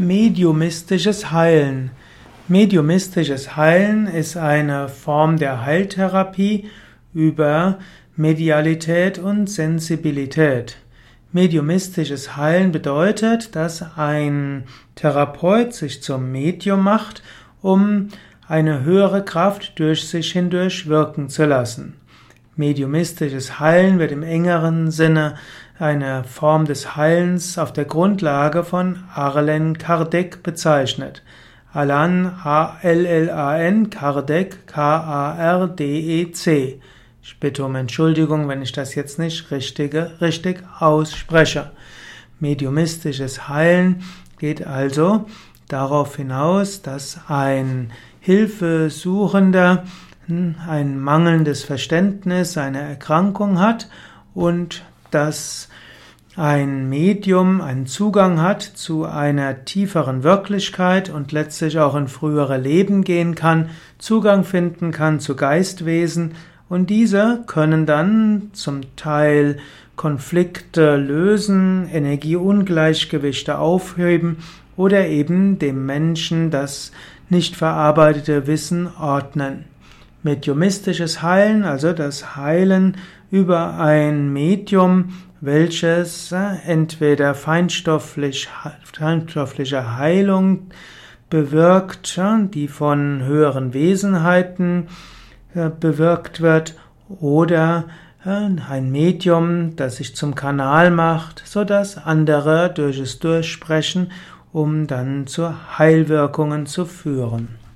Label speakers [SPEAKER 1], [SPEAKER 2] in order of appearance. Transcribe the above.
[SPEAKER 1] Mediumistisches Heilen. Mediumistisches Heilen ist eine Form der Heiltherapie über Medialität und Sensibilität. Mediumistisches Heilen bedeutet, dass ein Therapeut sich zum Medium macht, um eine höhere Kraft durch sich hindurch wirken zu lassen. Mediumistisches Heilen wird im engeren Sinne eine Form des Heilens auf der Grundlage von Arlen Kardec bezeichnet. Alan, A-L-L-A-N, Kardec, K-A-R-D-E-C. Ich bitte um Entschuldigung, wenn ich das jetzt nicht richtige, richtig ausspreche. Mediumistisches Heilen geht also darauf hinaus, dass ein Hilfesuchender ein mangelndes Verständnis, eine Erkrankung hat und dass ein Medium einen Zugang hat zu einer tieferen Wirklichkeit und letztlich auch in frühere Leben gehen kann, Zugang finden kann zu Geistwesen und diese können dann zum Teil Konflikte lösen, Energieungleichgewichte aufheben oder eben dem Menschen das nicht verarbeitete Wissen ordnen. Mediumistisches Heilen, also das Heilen über ein Medium, welches äh, entweder feinstofflich, feinstoffliche Heilung bewirkt, die von höheren Wesenheiten äh, bewirkt wird, oder äh, ein Medium, das sich zum Kanal macht, so dass andere durch es durchsprechen, um dann zu Heilwirkungen zu führen.